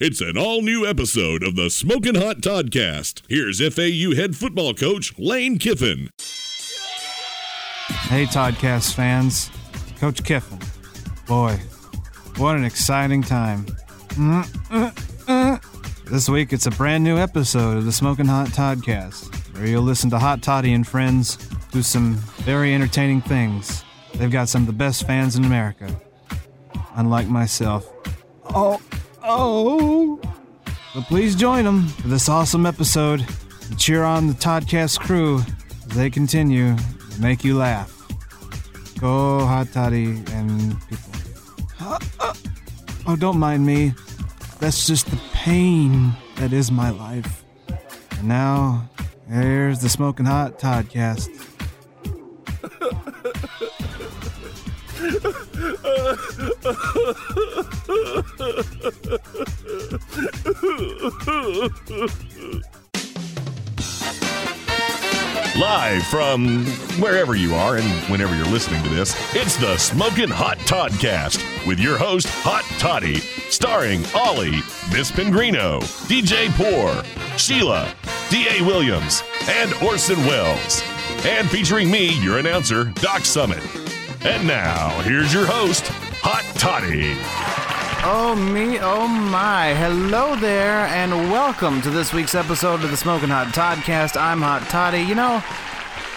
It's an all new episode of the Smoking Hot Toddcast. Here's FAU head football coach Lane Kiffin. Hey, Toddcast fans. Coach Kiffin. Boy, what an exciting time. This week, it's a brand new episode of the Smoking Hot Toddcast, where you'll listen to Hot Toddy and friends do some very entertaining things. They've got some of the best fans in America, unlike myself. Oh, oh. But please join them for this awesome episode and cheer on the Toddcast crew as they continue to make you laugh. Go, Hot Toddy and people. Oh, don't mind me. That's just the pain that is my life. And now, here's the Smoking Hot Toddcast. Live from wherever you are and whenever you're listening to this, it's the Smoking Hot Toddcast with your host, Hot Toddy, starring Ollie, Miss Pingrino, DJ Poor, Sheila, D.A. Williams, and Orson Welles. And featuring me, your announcer, Doc Summit. And now, here's your host, Hot Toddy. Oh me, oh my. Hello there, and welcome to this week's episode of the Smoking Hot Toddcast. I'm Hot Toddy. You know,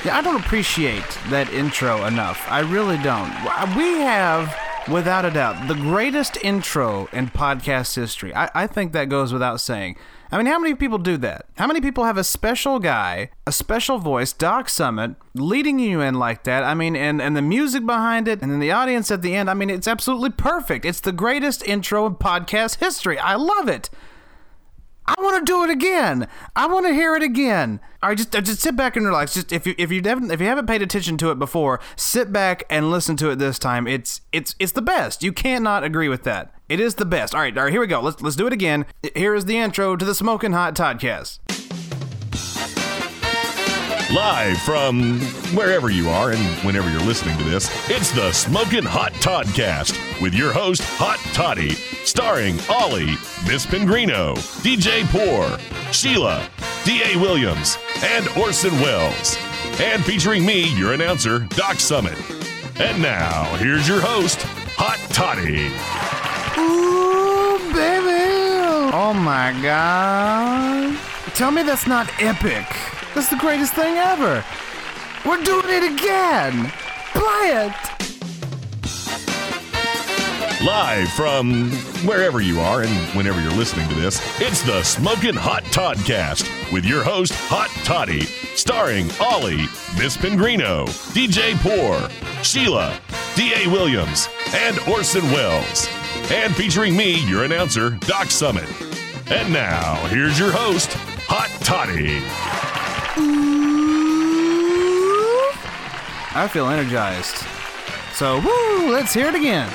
I don't appreciate that intro enough. I really don't. We have, without a doubt, the greatest intro in podcast history. I, I think that goes without saying. I mean, how many people do that? How many people have a special guy, a special voice, Doc Summit, leading you in like that? I mean, and, and the music behind it, and then the audience at the end. I mean, it's absolutely perfect. It's the greatest intro in podcast history. I love it. I want to do it again. I want to hear it again. All right, just uh, just sit back and relax. Just if you if you haven't if you haven't paid attention to it before, sit back and listen to it this time. It's it's it's the best. You cannot agree with that. It is the best. All right, all right. Here we go. Let's let's do it again. Here is the intro to the Smoking Hot Toddcast. Live from wherever you are and whenever you're listening to this, it's the Smoking Hot Toddcast with your host, Hot Toddy, starring Ollie, Miss Pingrino, DJ Poor, Sheila, D.A. Williams, and Orson Welles. And featuring me, your announcer, Doc Summit. And now, here's your host, Hot Toddy. Ooh, baby! Oh my god! Tell me that's not epic. That's the greatest thing ever. We're doing it again. Play it. Live from wherever you are and whenever you're listening to this, it's the Smoking Hot Toddcast with your host, Hot Toddy, starring Ollie, Miss Pingrino, DJ Poor, Sheila, D.A. Williams, and Orson Welles. And featuring me, your announcer, Doc Summit. And now, here's your host, Hot Toddy. I feel energized. So, woo, let's hear it again.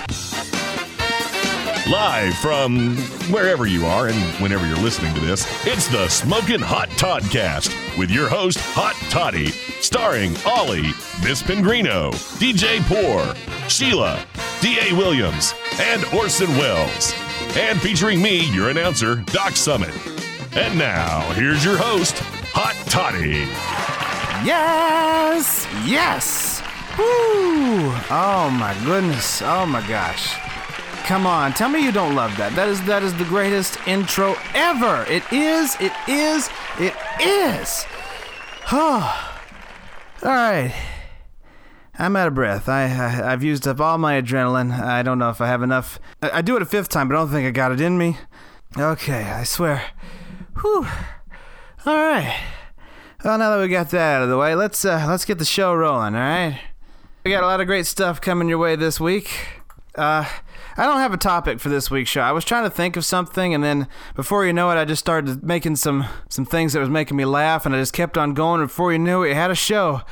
Live from wherever you are and whenever you're listening to this, it's the Smoking Hot Toddcast with your host, Hot Toddy, starring Ollie, Miss Pingrino, DJ Poor, Sheila, D.A. Williams, and Orson Welles. And featuring me, your announcer, Doc Summit. And now, here's your host, Hot Toddy. Yes! Yes! Woo! Oh my goodness. Oh my gosh. Come on, tell me you don't love that. That is that is the greatest intro ever. It is, it is, it is. Oh. All right. I'm out of breath. I, I I've used up all my adrenaline. I don't know if I have enough. I, I do it a fifth time, but I don't think I got it in me. Okay, I swear. Whew. All right. Well, now that we got that out of the way, let's uh, let's get the show rolling. All right. We got a lot of great stuff coming your way this week. Uh, I don't have a topic for this week's show. I was trying to think of something, and then before you know it, I just started making some some things that was making me laugh, and I just kept on going. And before you knew it, it had a show.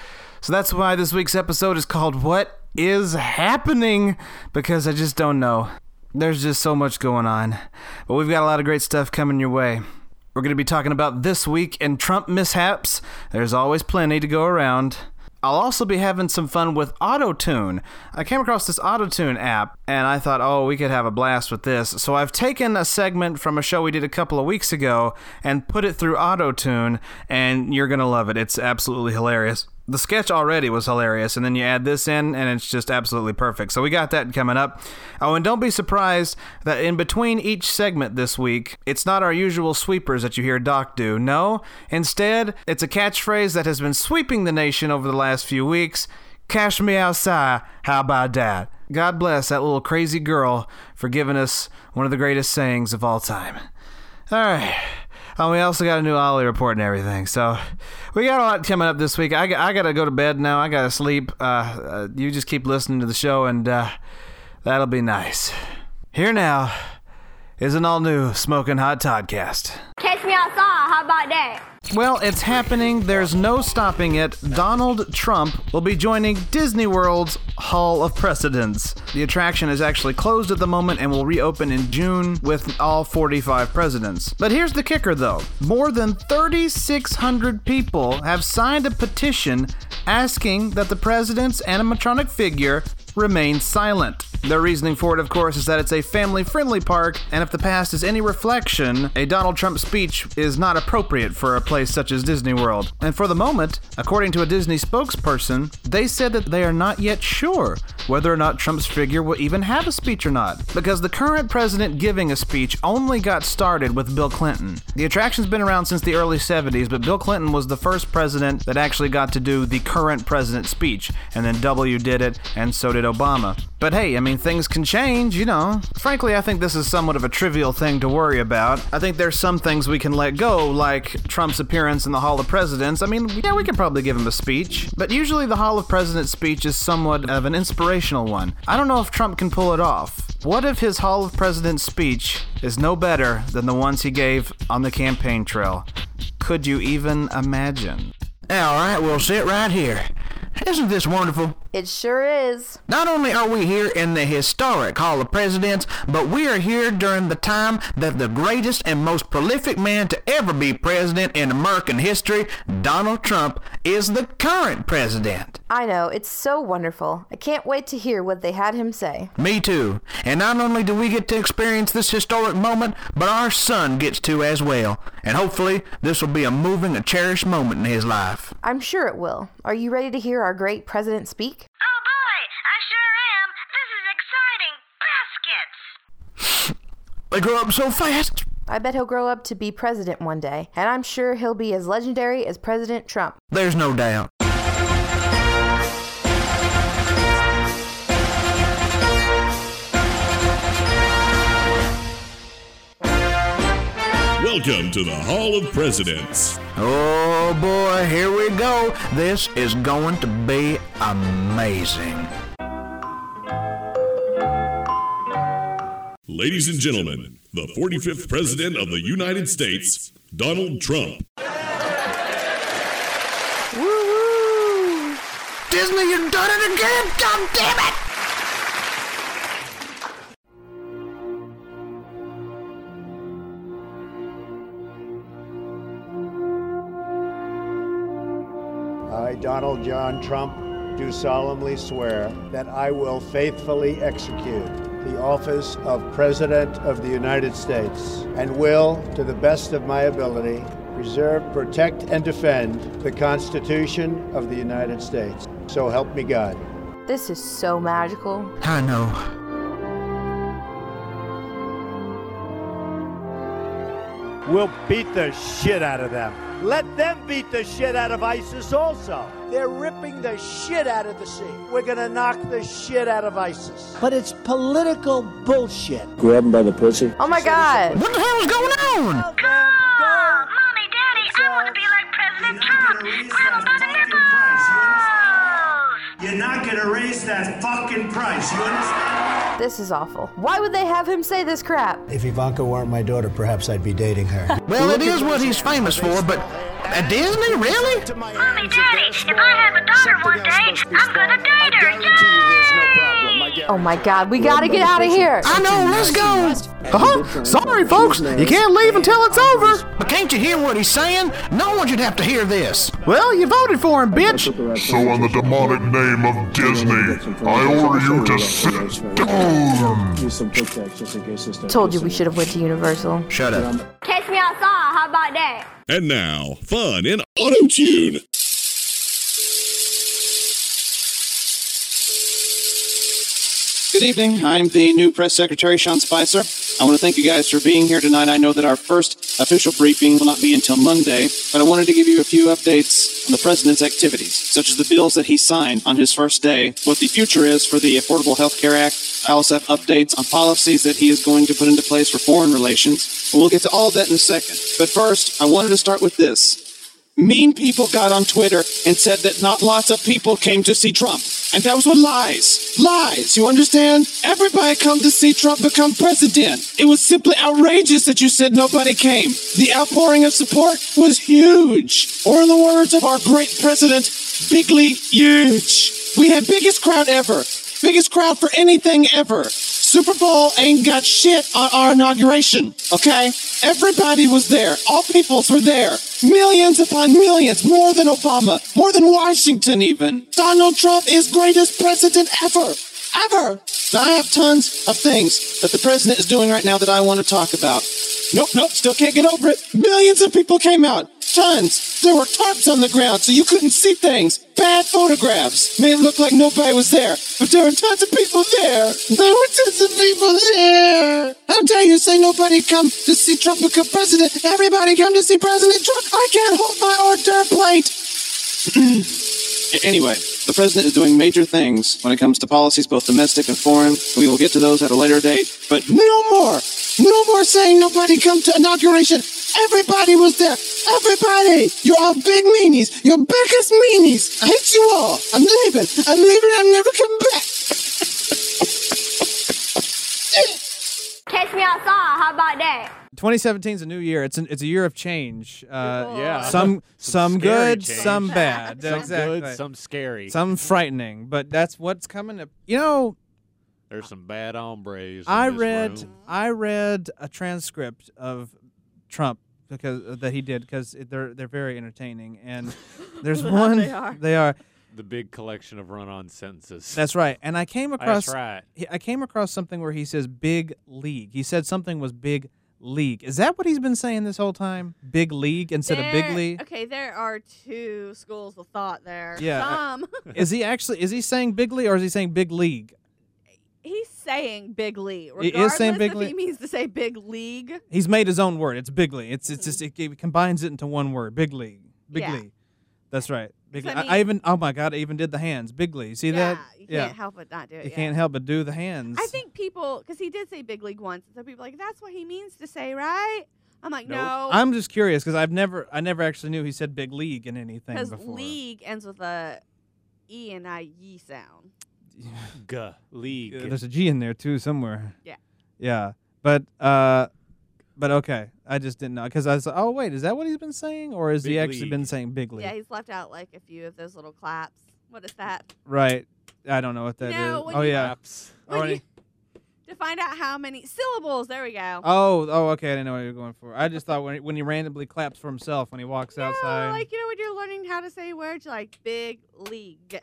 So that's why this week's episode is called "What Is Happening," because I just don't know. There's just so much going on, but we've got a lot of great stuff coming your way. We're going to be talking about this week in Trump mishaps. There's always plenty to go around. I'll also be having some fun with AutoTune. I came across this AutoTune app and I thought, oh, we could have a blast with this. So I've taken a segment from a show we did a couple of weeks ago and put it through AutoTune, and you're going to love it. It's absolutely hilarious the sketch already was hilarious, and then you add this in, and it's just absolutely perfect. So we got that coming up. Oh, and don't be surprised that in between each segment this week, it's not our usual sweepers that you hear Doc do. No, instead, it's a catchphrase that has been sweeping the nation over the last few weeks. Cash me outside. How about that? God bless that little crazy girl for giving us one of the greatest sayings of all time. All right. Oh, we also got a new Ollie report and everything. So we got a lot coming up this week. I, I got to go to bed now. I got to sleep. Uh, uh, you just keep listening to the show, and uh, that'll be nice. Here now is an all new Smoking Hot Toddcast. Catch me outside. How about that? Well, it's happening. There's no stopping it. Donald Trump will be joining Disney World's Hall of Presidents. The attraction is actually closed at the moment and will reopen in June with all 45 presidents. But here's the kicker though more than 3,600 people have signed a petition asking that the president's animatronic figure remain silent. Their reasoning for it, of course, is that it's a family friendly park, and if the past is any reflection, a Donald Trump speech is not appropriate for a place such as Disney World. And for the moment, according to a Disney spokesperson, they said that they are not yet sure whether or not Trump's figure will even have a speech or not, because the current president giving a speech only got started with Bill Clinton. The attraction's been around since the early 70s, but Bill Clinton was the first president that actually got to do the current president's speech, and then W did it, and so did Obama. But hey, I mean, things can change, you know. Frankly, I think this is somewhat of a trivial thing to worry about. I think there's some things we can let go, like Trump's appearance in the Hall of Presidents. I mean, yeah, we could probably give him a speech, but usually the Hall of Presidents speech is somewhat of an inspirational one. I don't know if Trump can pull it off. What if his Hall of Presidents speech is no better than the ones he gave on the campaign trail? Could you even imagine? All right, we'll sit right here. Isn't this wonderful? It sure is. Not only are we here in the historic Hall of Presidents, but we are here during the time that the greatest and most prolific man to ever be president in American history, Donald Trump, is the current president. I know, it's so wonderful. I can't wait to hear what they had him say. Me too. And not only do we get to experience this historic moment, but our son gets to as well. And hopefully, this will be a moving, a cherished moment in his life. I'm sure it will. Are you ready to hear our great president speak? Oh boy, I sure am. This is exciting. Baskets. They grow up so fast. I bet he'll grow up to be president one day, and I'm sure he'll be as legendary as President Trump. There's no doubt. Welcome to the Hall of Presidents. Oh boy, here we go. This is going to be amazing. Ladies and gentlemen, the 45th President of the United States, Donald Trump. Woo! Disney, you've done it again! God damn it! Donald John Trump, do solemnly swear that I will faithfully execute the office of President of the United States and will, to the best of my ability, preserve, protect, and defend the Constitution of the United States. So help me God. This is so magical. I know. We'll beat the shit out of them. Let them beat the shit out of ISIS also. They're ripping the shit out of the sea. We're gonna knock the shit out of ISIS. But it's political bullshit. Grab him by the pussy. Oh my god! What the hell is going on? Oh, cool. Mommy, Daddy, I want to be like President Trump. Grab him by the nipples. You're not gonna raise that fucking price. You understand? This is awful. Why would they have him say this crap? If Ivanka weren't my daughter, perhaps I'd be dating her. Well, it is what he's famous for, but at Disney, really? Mommy, Daddy, if I have a daughter one day, I'm gonna date her. Yay! Oh my god, we gotta get out of here! I know, let's go. Uh-huh. Sorry, folks. You can't leave until it's over. But can't you hear what he's saying? No one should have to hear this. Well, you voted for him, bitch. So, in the demonic name of Disney, I order you to sit down. Told you we should have went to Universal. Shut up. Catch me outside. How about that? And now, fun in auto tune. Good evening. I'm the new press secretary, Sean Spicer. I want to thank you guys for being here tonight. I know that our first official briefing will not be until Monday, but I wanted to give you a few updates on the president's activities, such as the bills that he signed on his first day, what the future is for the Affordable Health Care Act. I also have updates on policies that he is going to put into place for foreign relations. We'll get to all of that in a second. But first, I wanted to start with this. Mean people got on Twitter and said that not lots of people came to see Trump. And that was what lies. Lies. You understand? Everybody come to see Trump become president. It was simply outrageous that you said nobody came. The outpouring of support was huge. Or in the words of our great president, bigly huge. We had biggest crowd ever. Biggest crowd for anything ever. Super Bowl ain't got shit on our inauguration, okay? Everybody was there. All peoples were there. Millions upon millions, more than Obama, more than Washington even. Donald Trump is greatest president ever. Ever. Now, I have tons of things that the president is doing right now that I want to talk about. Nope, nope, still can't get over it. Millions of people came out. Tons. There were tarps on the ground so you couldn't see things. Bad photographs. Made it look like nobody was there. But there were tons of people there. There were tons of people there. How dare you say nobody come to see Trump become president? Everybody come to see President Trump. I can't hold my hors d'oeuvre plate. Anyway, the president is doing major things when it comes to policies, both domestic and foreign. We will get to those at a later date. But no more, no more saying nobody come to inauguration. Everybody was there. Everybody. You're all big meanies. You're biggest meanies. I hate you all. I'm leaving. I'm leaving. I'm never coming back. Catch me outside. How about that? 2017 is a new year. It's an, it's a year of change. Uh, Yeah. Some some, scary good, change. some bad. Some exactly. good, some scary. Some frightening, but that's what's coming up. You know, There's some bad hombres. in I this read room. I read a transcript of Trump because uh, that he did because they're they're very entertaining and there's one They are. they are the big collection of run-on sentences. that's right and I came across That's right. I came across something where he says big league he said something was big league is that what he's been saying this whole time big league instead of big league Okay, there are two schools of thought there. Yeah, I- Some is he actually is he saying big league or is he saying big league he's saying big league. He is saying regardless big league. He means to say big league. He's made his own word. It's big league. It's it's hmm. just it, it combines it into one word. Big league. Big Yeah. league. That's right. Big 'Cause league. I I, I even oh my god, I even did the hands. Big league. See that? yeah, that? you yeah. can't help but not do it. You yeah. can't help but do the hands. I think people, because he did say big league once, and so people are like that's what he means to say, right? I'm like, no, I'm just curious because I've never I never actually knew he said big league in anything because league ends with a e and i ye sound. Guh, league. Yeah, There's a G in there too somewhere. Yeah. Yeah. But uh but okay. I just didn't know because I was oh wait, is that what he's been saying or has he Big actually league. been saying big league? Yeah, he's left out like a few of those little claps. What is that? Right. I don't know what that is. No, when oh you- yeah. Claps. When Oh, you- to find out how many syllables. There we go. Oh, oh, okay. I didn't know what you were going for. I just thought when he, when he randomly claps for himself when he walks No, outside. like you know when you're learning how to say words like big league.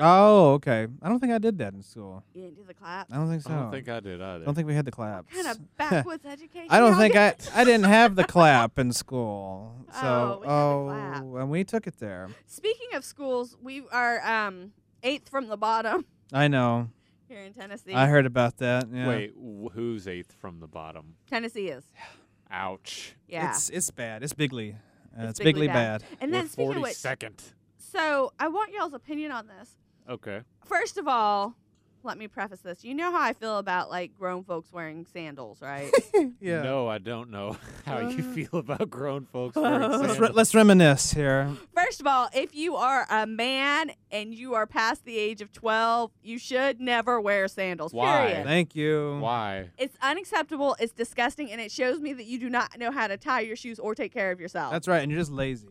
Oh, okay. I don't think I did that in school. You didn't do the clap. I don't think so. I don't think I did either. Don't think we had the claps. Kind of backwoods education. I don't think I? I didn't have the clap in school. Oh, So we had the clap. and we took it there. Speaking of schools, we are um eighth from the bottom I know. here in Tennessee. I heard about that. Yeah. Wait, wh- who's eighth from the bottom? Tennessee is. Ouch. Yeah. It's it's bad. It's bigly. Uh, it's, It's bigly, bigly bad. bad. And then We're speaking of which, 42nd. so I want y'all's opinion on this. Okay. First of all, let me preface this. You know how I feel about like grown folks wearing sandals, right? Yeah. No, I don't know how you Uh. feel about grown folks wearing Let's, sandals. re- let's reminisce here. First of all, if you are a man and you are past the age of 12, you should never wear sandals. Why? Period. Thank you. Why? It's unacceptable. It's disgusting, and it shows me that you do not know how to tie your shoes or take care of yourself. That's right. And you're just lazy.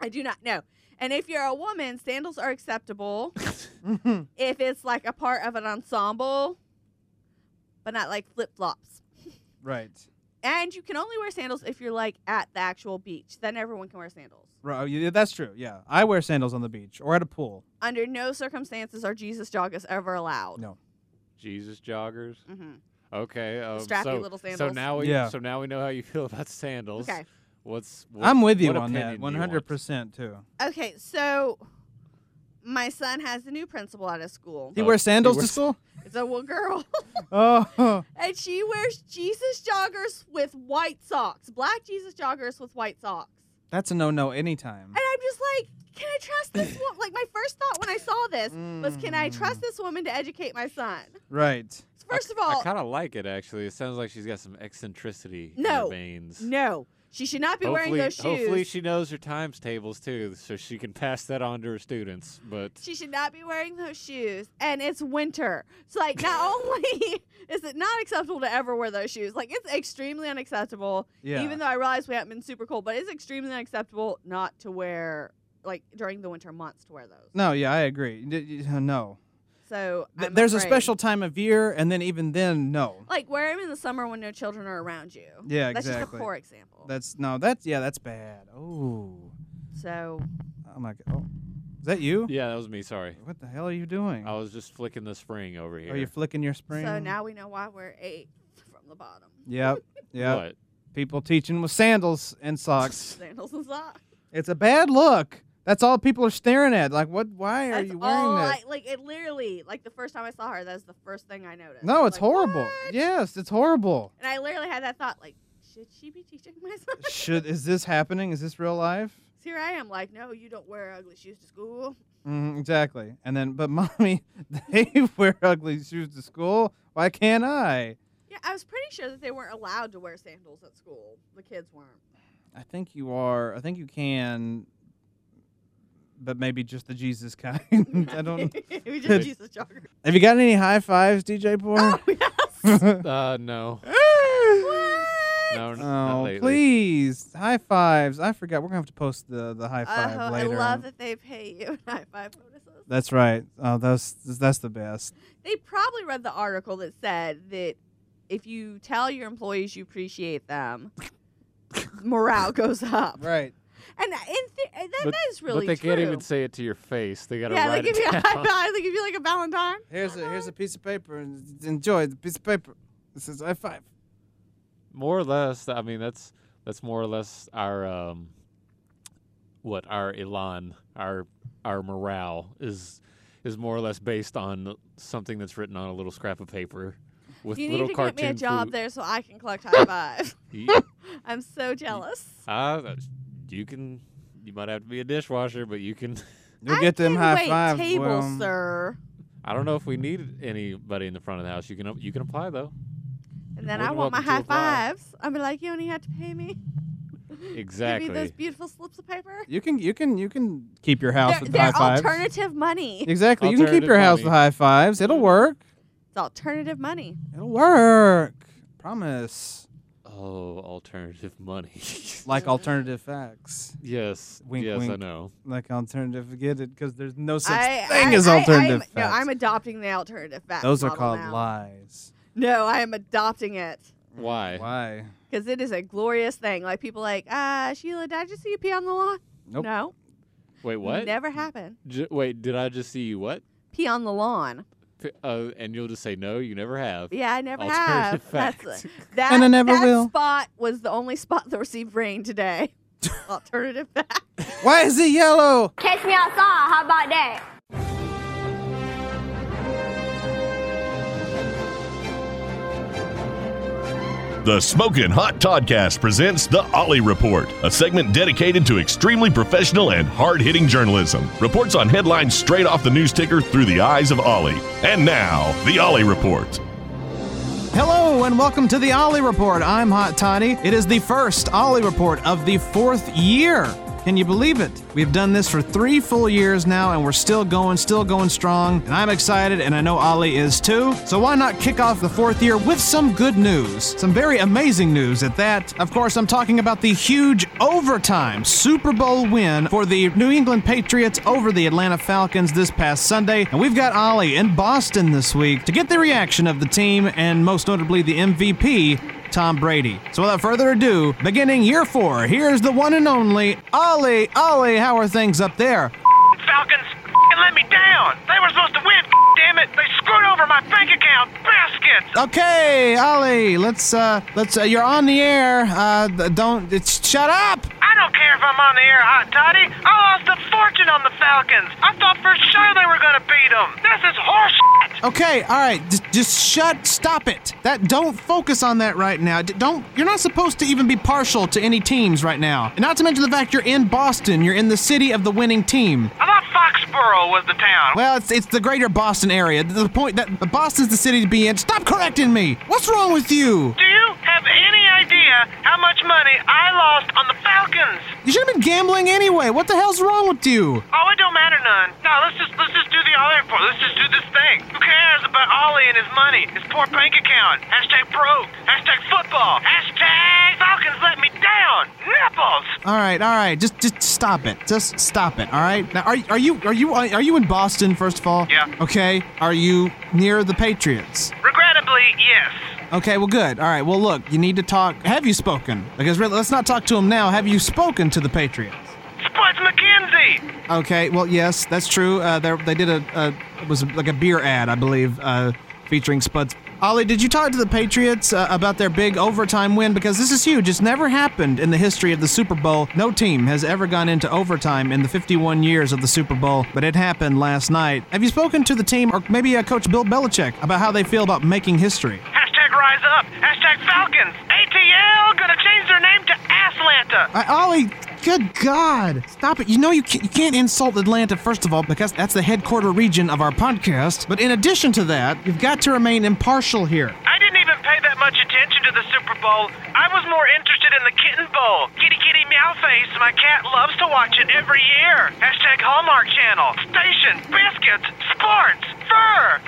I do not know. And if you're a woman, sandals are acceptable. if it's like a part of an ensemble, but not like flip flops. Right. And you can only wear sandals if you're like at the actual beach. Then everyone can wear sandals. Right. oh, yeah, That's true. Yeah. I wear sandals on the beach or at a pool. Under no circumstances are Jesus joggers ever allowed. No. Jesus joggers. hmm Okay. Um, Strappy so, little So now we Yeah. so now we know how you feel about sandals. Okay. What's what, I'm with you on that. opinion do One you want? hundred percent too. Okay, so my son has a new principal at his school. He wears sandals to wears- school. It's a little girl. Oh. and she wears Jesus joggers with white socks. Black Jesus joggers with white socks. That's a no-no anytime. And I'm just like, can I trust this woman? Like, my first thought when I saw this was, can I Mm. trust this woman to educate my son? Right. First of all, I kind of like it actually. It sounds like she's got some eccentricity in No. her veins. no, she should not be wearing those shoes. hopefully she knows her times tables too, so she can pass that on to her students. But She should not be wearing those shoes. And it's winter. So, like, not only is it not acceptable to ever wear those shoes, like, it's extremely unacceptable. Yeah. Even though I realize we haven't been super cold, but it's extremely unacceptable not to wear, like, during the winter months to wear those. No. Yeah, I agree. D- No. So, Th- I'm There's a special time of year, and then even then, no. Like, wear them in the summer when no children are around you. Yeah, That's just a exactly. poor example. That's no. That's yeah. That's bad. Oh. So, Oh my god. Oh. Is that you? yeah, that was me. Sorry, What the hell are you doing? I was just flicking the spring over here. Are you flicking your spring? so now we know why we're eight from the bottom. Yep. Yep. What? People teaching with sandals and socks. Sandals and socks. it's a bad look. That's all people are staring at. Like, what? Why are That's you wearing all that? I, like it literally like the first time I saw her, that's the first thing I noticed. No, it's like, horrible. "What?" Yes, it's horrible. And I literally had that thought, like, should she be teaching my son? Should is this happening? Is this real life? So here I am, like, no, you don't wear ugly shoes to school. hmm exactly. And then, but mommy, they wear ugly shoes to school. Why can't I? Yeah, I was pretty sure that they weren't allowed to wear sandals at school. The kids weren't. I think you are. I think you can, but maybe just the Jesus kind. I don't. we just Jesus jogger. Have you got any high fives, DJ Poor? Oh yes. Uh, no. No, n- Oh, please. High fives. I forgot. We're going to have to post the, the high five Uh, I love that they pay you high five bonuses. That's right. Oh, that's that's the best. They probably read the article that said that if you tell your employees you appreciate them, morale goes up. Right. And in th- that, But, that is really but they true. can't even say it to your face. They gotta yeah, they write give it you a down. high five. They give you like a Valentine. Here's a here's a piece of paper and enjoy the piece of paper. This is high five. more or less. I mean, that's that's more or less our um, what our elan, our our morale is is more or less based on something that's written on a little scrap of paper with you little need to get me a job food. there so I can collect high fives. Ye- I'm so jealous. Ah, that's- you can. You might have to be a dishwasher, but you can. You'll I get them can high wait fives. tables, well, um, sir. I don't know if we need anybody in the front of the house. You can you can apply though. And then I want my high fives. I'm be like, you only have to pay me. Exactly. Give me those beautiful slips of paper. You can you can you can keep your house They're, with they're high fives. alternative money. Exactly. You can keep your house money. with high fives. It'll mm. work. It's alternative money. It'll work. Promise. Oh, alternative money. Like alternative facts. yes. Wink, yes, I know. Like alternative get it because there's no such I, thing I, as I- alternative I'm, No. I'm adopting the alternative facts. Those are called now. lies. No, I am adopting it Why? Why? because it is a glorious thing. Like people like, ah, Sheila, did I just see you pee on the lawn? Nope. No, Wait, what? Never happened. J- wait, did I just see you what? Pee on the lawn. P- Uh, and you'll just say no, you never have. Yeah, I never have. That's facts. a, that. And I never that will. spot was the only spot that received rain today. Alternative fact. Why is it yellow? Catch me outside. How about that? The Smokin' Hot Toddcast presents The Ollie Report, a segment dedicated to extremely professional and hard hitting journalism. Reports on headlines straight off the news ticker through the eyes of Ollie. And now, The Ollie Report. Hello and welcome to the Ollie Report. I'm Hot Toddy. It is the first Ollie Report of the fourth year. Can you believe it? We've done this for three full years now, and we're still going, still going strong. And I'm excited, and I know Ali is too. So why not kick off the fourth year with some good news? Some very amazing news at that. Of course, I'm talking about the huge overtime Super Bowl win for the New England Patriots over the Atlanta Falcons this past Sunday. And we've got Ali in Boston this week to get the reaction of the team and most notably the MVP, Tom Brady. So without further ado, beginning year four, here's the one and only Ollie. Ollie, how are things up there? Falcons let me down. They were supposed to win. Damn it! They screwed over my bank account. Baskets. Okay, Ollie, let's uh let's uh, you're on the air. Uh don't it's shut up. I don't care if I'm on the air, Hot Toddy. I lost a fortune on the Falcons. I thought for sure they were gonna beat them. This is horse. Okay, all right, just, just shut stop it. That don't focus on that right now. D- don't you're not supposed to even be partial to any teams right now. And not to mention the fact you're in Boston, you're in the city of the winning team. I thought Foxborough was the town. Well, it's it's the greater Boston area. The point that Boston's the city to be in. Stop correcting me. What's wrong with you? Do you have any idea how much money I lost on the Falcons? You should have been gambling anyway. What the hell's wrong with you? Oh, it don't matter none. No, let's just let's the other part. Let's just do this thing. Who cares about Ollie and his money, his poor bank account? Hashtag broke. Hashtag football. Hashtag Falcons let me down. Nipples. All right, all right. Just just stop it. Just stop it. All right. Now, are are you are you are you in Boston first of all? Yeah. Okay. Are you near the Patriots? Regrettably, yes. Okay, well, good. All right, well, look, you need to talk. Have you spoken? Because really, let's not talk to him now. Have you spoken to the Patriots? Spuds MacKenzie. Okay, well, yes, that's true. Uh, they they did a, a it was like a beer ad, I believe, uh, featuring Spuds. Ollie, did you talk to the Patriots uh, about their big overtime win? Because this is huge. It's never happened in the history of the Super Bowl. No team has ever gone into overtime in the 51 years of the Super Bowl, but it happened last night. Have you spoken to the team, or maybe uh, Coach Bill Belichick, about how they feel about making history? Hashtag rise up. Hashtag Falcons. ATL gonna change their name to Aslanta. Uh, Ollie, good God. Stop it. You know you can't, you can't insult Atlanta, first of all, because that's the headquarter region of our podcast. But in addition to that, you've got to remain impartial here. I didn't even pay that much attention to the Super Bowl. I was more interested in the Kitten Bowl. Kitty Kitty Meow Face, my cat loves to watch it every year. Hashtag Hallmark Channel. Station. Biscuits. Sports. Fur.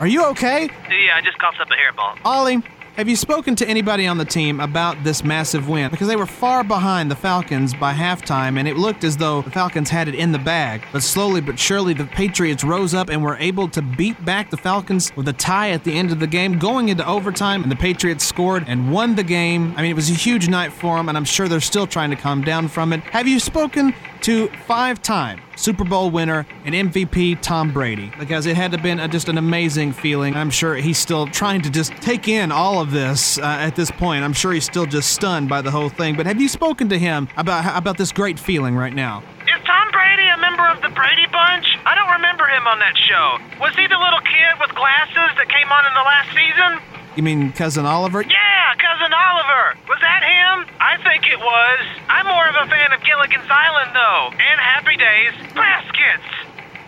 Are you okay? yeah, I just coughed up a hairball. Ollie, have you spoken to anybody on the team about this massive win? Because they were far behind the Falcons by halftime, and it looked as though the Falcons had it in the bag. But slowly but surely, the Patriots rose up and were able to beat back the Falcons with a tie at the end of the game, going into overtime, and the Patriots scored and won the game. I mean, it was a huge night for them, and I'm sure they're still trying to calm down from it. Have you spoken to five-time Super Bowl winner and MVP Tom Brady because it had to been a, just an amazing feeling. I'm sure he's still trying to just take in all of this uh, at this point. I'm sure he's still just stunned by the whole thing. But have you spoken to him about about this great feeling right now? Is Tom Brady a member of the Brady Bunch? I don't remember him on that show. Was he the little kid with glasses that came on in the last season? You mean cousin Oliver? Yeah, cousin Oliver. Was that him? I think it was. I'm more of a fan of Gilligan's Island, though, and Happy Days. Baskets.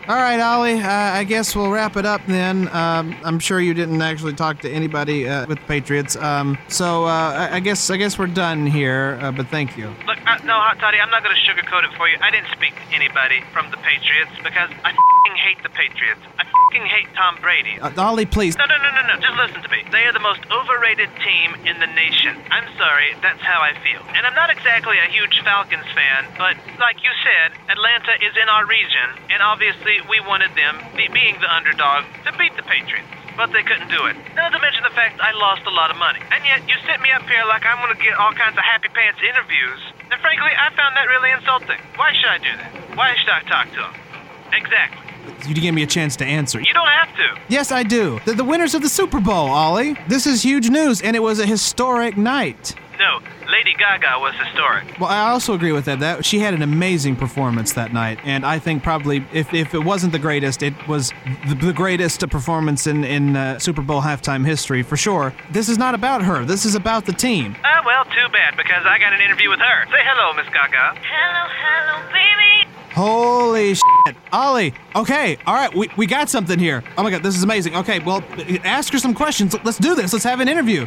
All right, Ollie. Uh, I guess we'll wrap it up then. Um, I'm sure you didn't actually talk to anybody uh, with the Patriots. Um, so uh, I, I guess I guess we're done here. Uh, but thank you. Look, uh, no, Hot Toddy, I'm not going to sugarcoat it for you. I didn't speak to anybody from the Patriots because I fing hate the Patriots. I fing hate Tom Brady. Uh, Ollie, please. No, no, no, no, no. Just listen to me. They are the most overrated team in the nation. I'm sorry, that's how I feel. And I'm not exactly a huge Falcons fan, but like you said, Atlanta is in our region, and obviously we wanted them, be- being the underdog, to beat the Patriots. But they couldn't do it. Not to mention the fact I lost a lot of money. And yet you sit me up here like I'm going to get all kinds of happy pants interviews. And frankly, I found that really insulting. Why should I do that? Why should I talk to them? Exactly. You gave me a chance to answer. You don't have to. Yes, I do. They're the winners of the Super Bowl, Ollie. This is huge news, and it was a historic night. No, Lady Gaga was historic. Well, I also agree with that. That she had an amazing performance that night, and I think probably if, if it wasn't the greatest, it was the, the greatest performance in in uh, Super Bowl halftime history for sure. This is not about her. This is about the team. Ah, well, too bad because I got an interview with her. Say hello, Miss Gaga. Hello, hello, baby. Holy shit. Ollie, okay, all right, we, we got something here. Oh my god, this is amazing. Okay, well, ask her some questions. Let's do this. Let's have an interview.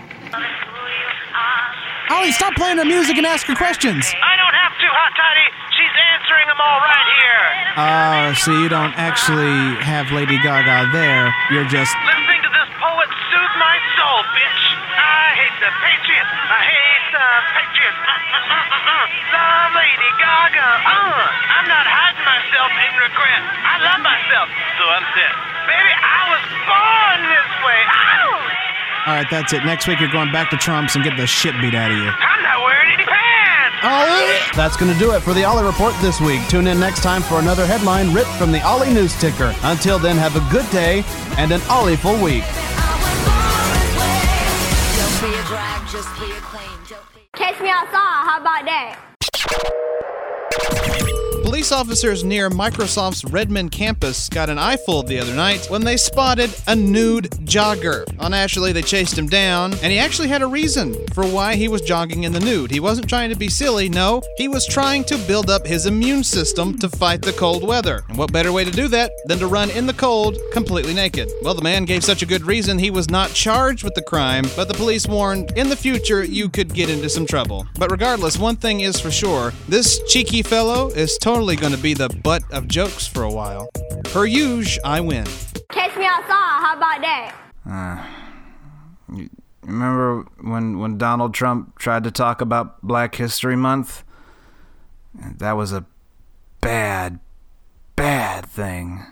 Ollie, stop playing her music and ask her questions. I don't have to. Hot Toddy. She's answering them all right here. Ah, so you don't actually have Lady Gaga there. You're just. Listening to this poet soothe my soul, bitch. I hate the Patriots. I hate the Patriots. Uh, uh, uh, uh, uh. Love Lady Gaga. Uh, I'm not hiding myself in regret. I love myself, so I'm set. Baby, I was born this way. Ow! All right, that's it. Next week you're going back to Trump's and get the shit beat out of you. I'm not wearing any pants. Oh, that's going to do it for the Ollie Report this week. Tune in next time for another headline ripped from the Ollie News Ticker. Until then, have a good day and an Ollie-ful week. Catch me outside. How about that? Police officers near Microsoft's Redmond campus got an eyeful the other night when they spotted a nude jogger. Well, naturally, they chased him down, and he actually had a reason for why he was jogging in the nude. He wasn't trying to be silly, no, he was trying to build up his immune system to fight the cold weather. And what better way to do that than to run in the cold completely naked? Well, the man gave such a good reason he was not charged with the crime, but the police warned in the future you could get into some trouble. But regardless, one thing is for sure this cheeky fellow is totally going to be the butt of jokes for a while. Per usual, I win. Catch me outside. How about that? Uh, you remember when when Donald Trump tried to talk about Black History Month? That was a bad, bad thing.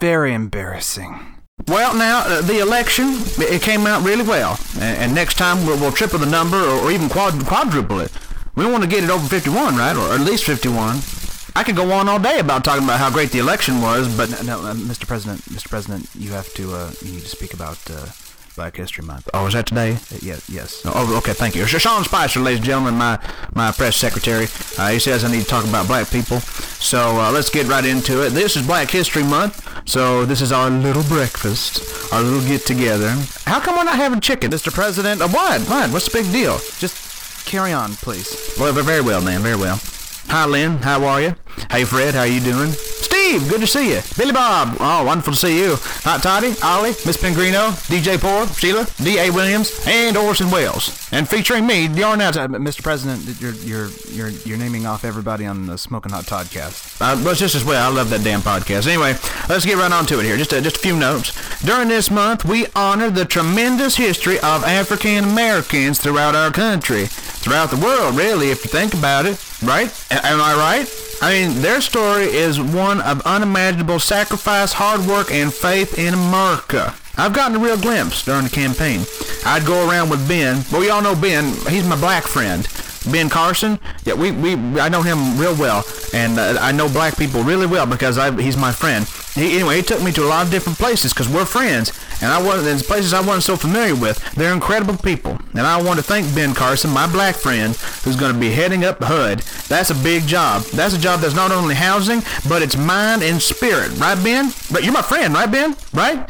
Very embarrassing. Well, now uh, the election it came out really well, and, and next time we'll, we'll triple the number or, or even quad, quadruple it. We want to get it over 51, right, or at least 51. I could go on all day about talking about how great the election was, but No, uh, Mr. President, Mr. President, you have to uh, you need to speak about uh, Black History Month. oh, is that today? Uh, yeah, yes. Oh, okay, thank you. Sean Spicer, ladies and gentlemen, my, my press secretary. Uh, he says I need to talk about black people. So uh, let's get right into it. This is Black History Month, so this is our little breakfast, our little get together. How come we're not having chicken? Mr. President, Uh, what? What? What's the big deal? just carry on, please. Well, very well, man, very well. Hi, Lynn. How are you? Hey, Fred. How are you doing? Steve, good to see you. Billy Bob. Oh, wonderful to see you. Hot Toddy, Ollie, Miss Pingrino, DJ Poor, Sheila, D.A. Williams, and Orson Welles. And featuring me, Out. Uh, Mr. President, you're you're you're you're naming off everybody on the Smoking Hot Toddcast. Uh, but just as well, I love that damn podcast. Anyway, let's get right on to it here. Just a, just a few notes. During this month, we honor the tremendous history of African Americans throughout our country, throughout the world, really, if you think about it. Right? A- am I right? I mean, their story is one of unimaginable sacrifice, hard work, and faith in America. I've gotten a real glimpse during the campaign. I'd go around with Ben. Well, y'all know Ben. He's my black friend. Ben Carson. Yeah, we, we I know him real well, and uh, I know black people really well because I, he's my friend. He, anyway, he took me to a lot of different places because we're friends, and I wasn't in places I wasn't so familiar with. They're incredible people, and I want to thank Ben Carson, my black friend, who's going to be heading up HUD. That's a big job. That's a job that's not only housing, but it's mind and spirit, right, Ben? But you're my friend, right, Ben? Right?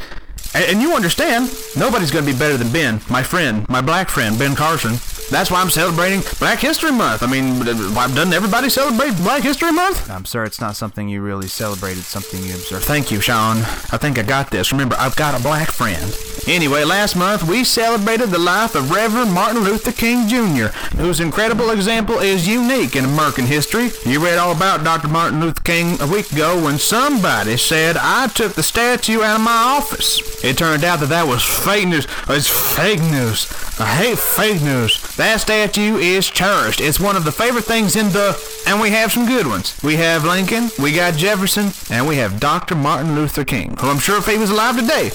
And, and you understand, nobody's going to be better than Ben, my friend, my black friend, Ben Carson. That's why I'm celebrating Black History Month. I mean, why doesn't everybody celebrate Black History Month? I'm sorry, it's not something you really celebrate. It's something you observe. Thank you, Sean. I think I got this. Remember, I've got a black friend. Anyway, last month we celebrated the life of Reverend Martin Luther King Jr., whose incredible example is unique in American history. You read all about Dr. Martin Luther King a week ago when somebody said I took the statue out of my office. It turned out that that was fake news. It's fake news. I hate fake news. That statue is cherished. It's one of the favorite things in the, and we have some good ones. We have Lincoln, we got Jefferson, and we have Dr. Martin Luther King, who I'm sure if he was alive today,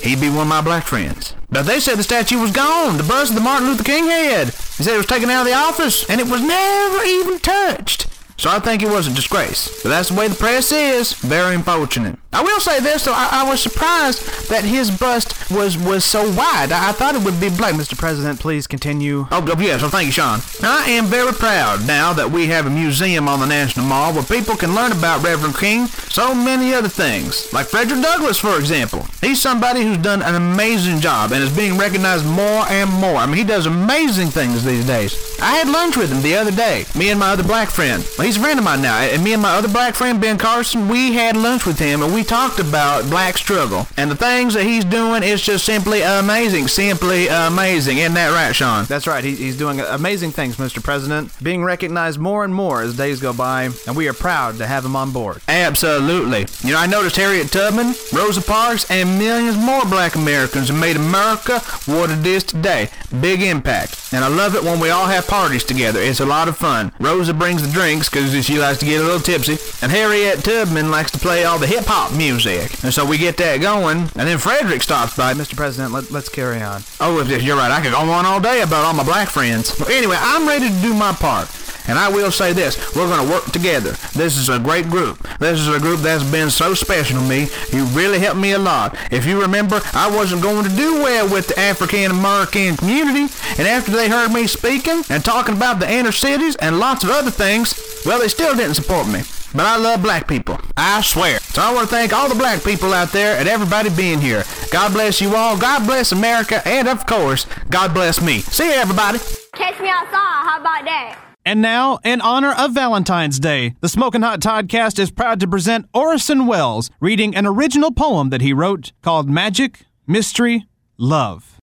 he'd be one of my black friends. But they said the statue was gone. The bust of the Martin Luther King head. They said it was taken out of the office, and it was never even touched. So I think it was a disgrace. But that's the way the press is. Very unfortunate. I will say this, though. I, I was surprised that his bust was, was so wide. I, I thought it would be black. Mr. President, please continue. Oh, oh, yes. Well, thank you, Sean. I am very proud now that we have a museum on the National Mall where people can learn about Reverend King, so many other things. Like Frederick Douglass, for example. He's somebody who's done an amazing job and is being recognized more and more. I mean, he does amazing things these days. I had lunch with him the other day, me and my other black friend. Well, he's a friend of mine now, and me and my other black friend, Ben Carson, we had lunch with him, and we we talked about black struggle. And the things that he's doing is just simply amazing. Simply amazing. Isn't that right, Sean? That's right. He, he's doing amazing things, Mr. President, being recognized more and more as days go by, and we are proud to have him on board. Absolutely. You know, I noticed Harriet Tubman, Rosa Parks, and millions more black Americans have made America what it is today. Big impact. And I love it when we all have parties together. It's a lot of fun. Rosa brings the drinks because she likes to get a little tipsy, and Harriet Tubman likes to play all the hip hop music. And so we get that going, and then Frederick stops by. Mr. President, let, let's carry on. Oh, you're right. I could go on all day about all my black friends. Well, anyway, I'm ready to do my part. And I will say this, we're going to work together. This is a great group. This is a group that's been so special to me. You really helped me a lot. If you remember, I wasn't going to do well with the African American community. And after they heard me speaking and talking about the inner cities and lots of other things, well, they still didn't support me. But I love black people. I swear. So I want to thank all the black people out there and everybody being here. God bless you all. God bless America. And of course, God bless me. See you, everybody. Catch me outside. How about that? And now, in honor of Valentine's Day, the Smoking Hot Toddcast is proud to present Orson Welles reading an original poem that he wrote called Magic, Mystery, Love.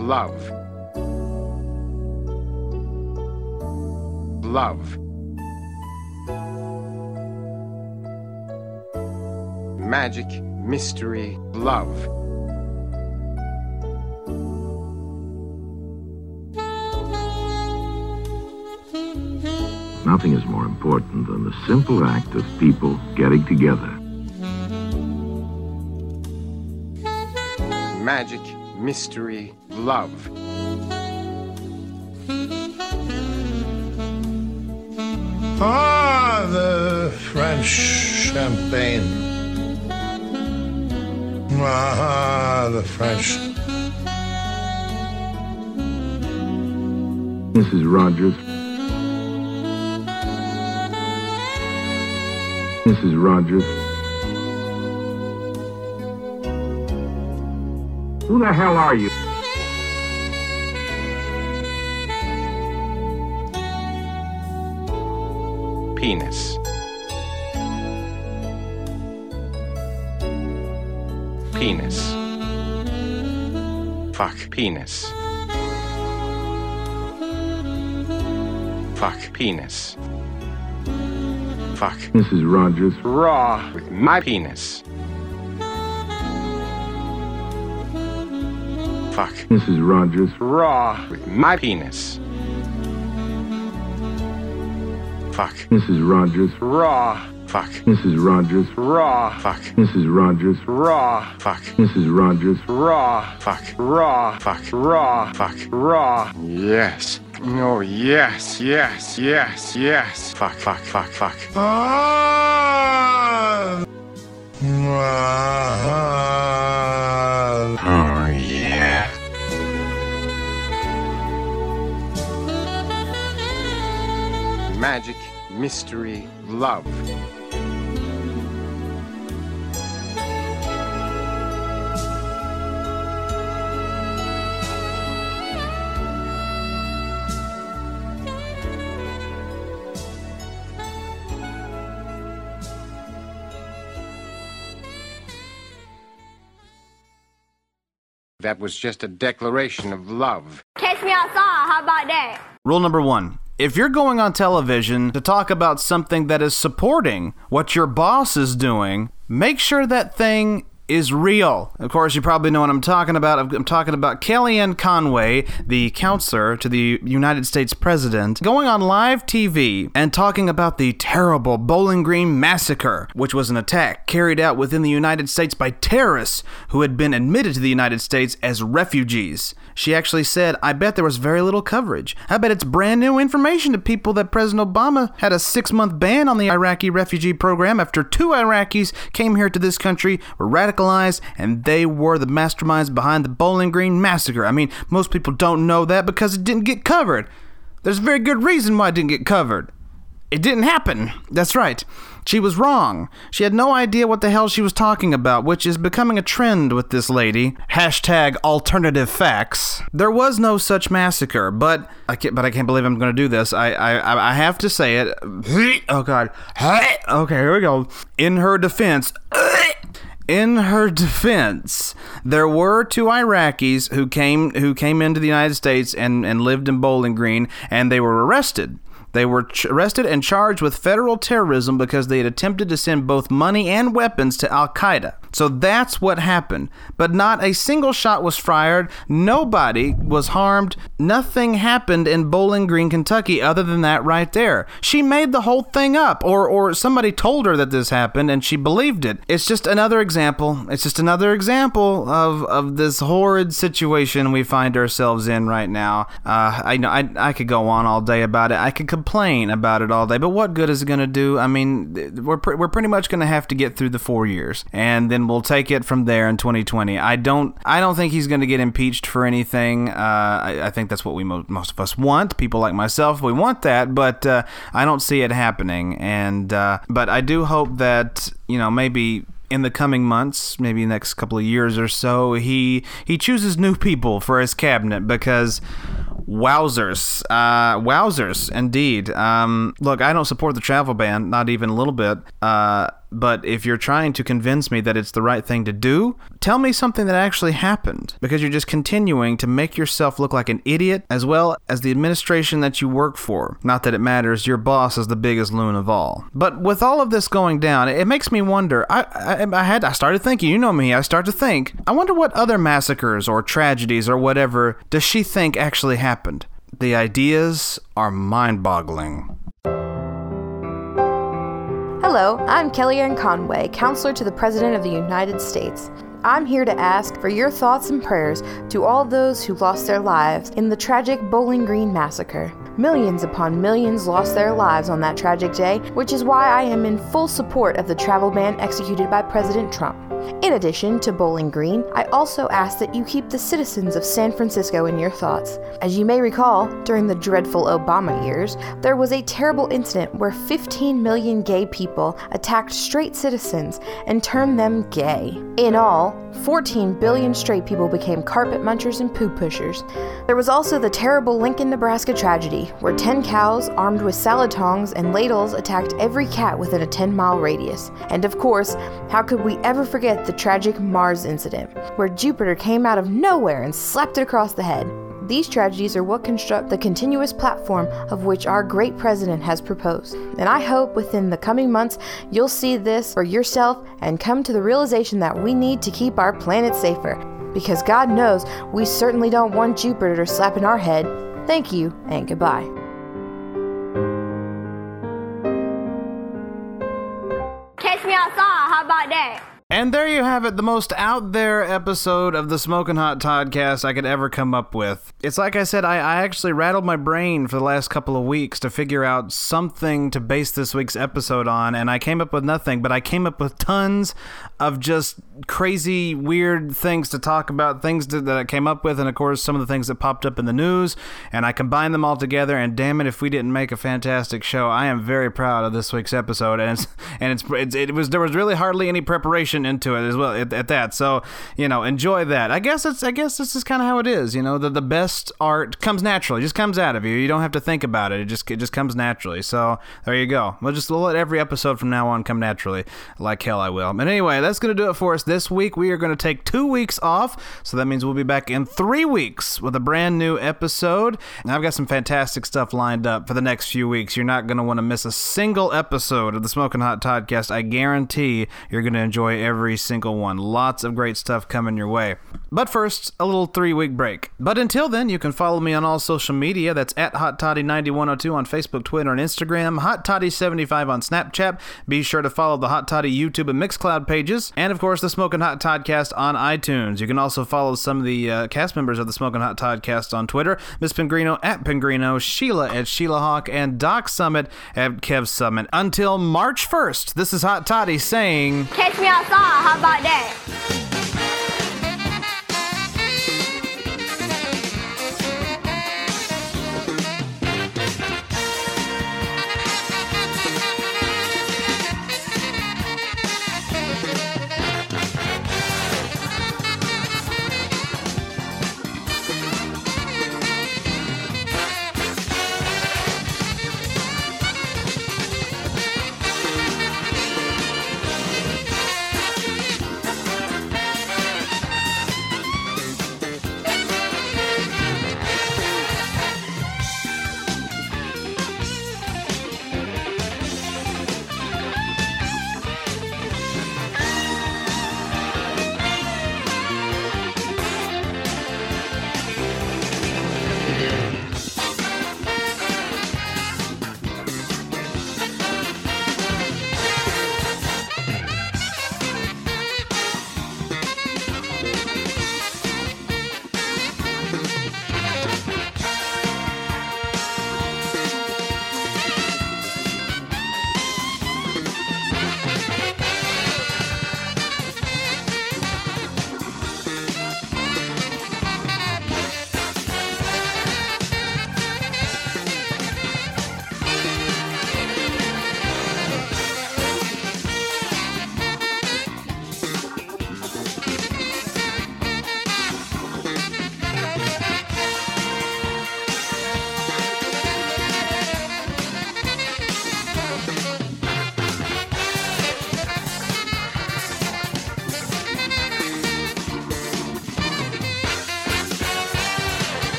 Love. Love. Magic, mystery, love. Nothing is more important than the simple act of people getting together. Magic, mystery, love. Ah, the French champagne. Ah, the French. Mrs. Rogers. Mrs. Rogers. Who the hell are you? Penis. Penis. Fuck penis. Fuck penis. Fuck. Mrs. Rogers. Raw with my penis. Fuck. Mrs. Rogers. Raw with my penis. Mrs. Rogers. Raw. Fuck. Mrs. Rogers. Raw. Fuck. Mrs. Rogers. Raw. Fuck. Mrs. Rogers. Raw. Fuck. Raw. Fuck. Raw. Fuck. Raw. Yes. No, yes, yes, yes, yes. Fuck, fuck, fuck, fuck. Ah! Oh, yeah. Magic, mystery, love. That was just a declaration of love. Catch me outside. How about that? Rule number one. If you're going on television to talk about something that is supporting what your boss is doing, make sure that thing is real. Of course, you probably know what I'm talking about. I'm talking about Kellyanne Conway, the counselor to the United States president, going on live TV and talking about the terrible Bowling Green massacre, which was an attack carried out within the United States by terrorists who had been admitted to the United States as refugees. She actually said, I bet there was very little coverage. I bet it's brand new information to people that President Obama had a six month ban on the Iraqi refugee program after two Iraqis came here to this country, were radicalized, and they were the masterminds behind the Bowling Green massacre. I mean, most people don't know that because it didn't get covered. There's a very good reason why it didn't get covered. It didn't happen. That's right. She was wrong. She had no idea what the hell she was talking about, which is becoming a trend with this lady. Hashtag alternative facts. There was no such massacre, but I can't, but I can't believe I'm going to do this. I, I, I have to say it. Oh God. Okay, here we go. In her defense. In her defense, there were two Iraqis who came who came into the United States and, and lived in Bowling Green, and they were arrested. They were ch- arrested and charged with federal terrorism because they had attempted to send both money and weapons to Al Qaeda. So that's what happened. But not a single shot was fired. Nobody was harmed. Nothing happened in Bowling Green, Kentucky, other than that right there. She made the whole thing up, or or somebody told her that this happened and she believed it. It's just another example. It's just another example of of this horrid situation we find ourselves in right now. Uh, I know I I could go on all day about it. I could complain about it all day, but what good is it going to do? I mean, we're pre- we're pretty much going to have to get through the four years, and then we'll take it from there in 2020. I don't I don't think he's going to get impeached for anything. Uh, I, I think that's what we mo- most of us want. People like myself, we want that, but uh, I don't see it happening. And uh, but I do hope that you know maybe in the coming months, maybe next couple of years or so, he he chooses new people for his cabinet because wowzers, uh, wowzers, indeed. Um, look, I don't support the travel ban, not even a little bit. Uh, but if you're trying to convince me that it's the right thing to do, tell me something that actually happened. Because you're just continuing to make yourself look like an idiot, as well as the administration that you work for. Not that it matters, your boss is the biggest loon of all. But with all of this going down, it makes me wonder. I, I, I had I started thinking, you know me, I start to think. I wonder what other massacres or tragedies or whatever does she think actually happened. The ideas are mind-boggling. Hello, I'm Kellyanne Conway, counselor to the President of the United States. I'm here to ask for your thoughts and prayers to all those who lost their lives in the tragic Bowling Green massacre. Millions upon millions lost their lives on that tragic day, which is why I am in full support of the travel ban executed by President Trump. In addition to Bowling Green, I also ask that you keep the citizens of San Francisco in your thoughts. As you may recall, during the dreadful Obama years, there was a terrible incident where 15 million gay people attacked straight citizens and turned them gay. In all, 14 billion straight people became carpet munchers and poo pushers. There was also the terrible Lincoln, Nebraska tragedy, where 10 cows armed with salad tongs and ladles attacked every cat within a 10 mile radius. And of course, how could we ever forget the tragic Mars incident, where Jupiter came out of nowhere and slapped it across the head? These tragedies are what construct the continuous platform of which our great president has proposed. And I hope within the coming months you'll see this for yourself and come to the realization that we need to keep our planet safer. Because God knows we certainly don't want Jupiter to slapping our head. Thank you and goodbye. Catch me outside. How about that? And there you have it, the most out there episode of the Smoking Hot Toddcast I could ever come up with. It's like I said, I, I actually rattled my brain for the last couple of weeks to figure out something to base this week's episode on, and I came up with nothing, but I came up with tons of just crazy, weird things to talk about, things to, that I came up with, and of course, some of the things that popped up in the news, and I combined them all together, and damn it, if we didn't make a fantastic show, I am very proud of this week's episode, and it's, and it's, it's it was, there was really hardly any preparation into it as well at, at that. So you know, enjoy that. I guess it's I guess this is kind of how it is. You know, the the best art comes naturally, just comes out of you. You don't have to think about it. It just it just comes naturally. So there you go. We'll just let every episode from now on come naturally, like hell I will. But anyway, that's gonna do it for us this week. We are gonna take two weeks off, so that means we'll be back in three weeks with a brand new episode. And I've got some fantastic stuff lined up for the next few weeks. You're not gonna want to miss a single episode of the Smoking Hot Toddcast. I guarantee you're gonna enjoy every every single one. Lots of great stuff coming your way. But first, a little three week break. But until then, you can follow me on all social media. That's at Hot Toddy9102 on Facebook, Twitter, and Instagram, Hot Toddy75 on Snapchat. Be sure to follow the Hot Toddy YouTube and Mixcloud pages, and of course, the Smoking Hot Toddcast on iTunes. You can also follow some of the uh, cast members of the Smoking Hot Toddcast on Twitter Miss Pingrino at Pingrino, Sheila at Sheila Hawk, and Doc Summit at Kev Summit. Until March 1st, this is Hot Toddy saying. Catch me outside. How about that?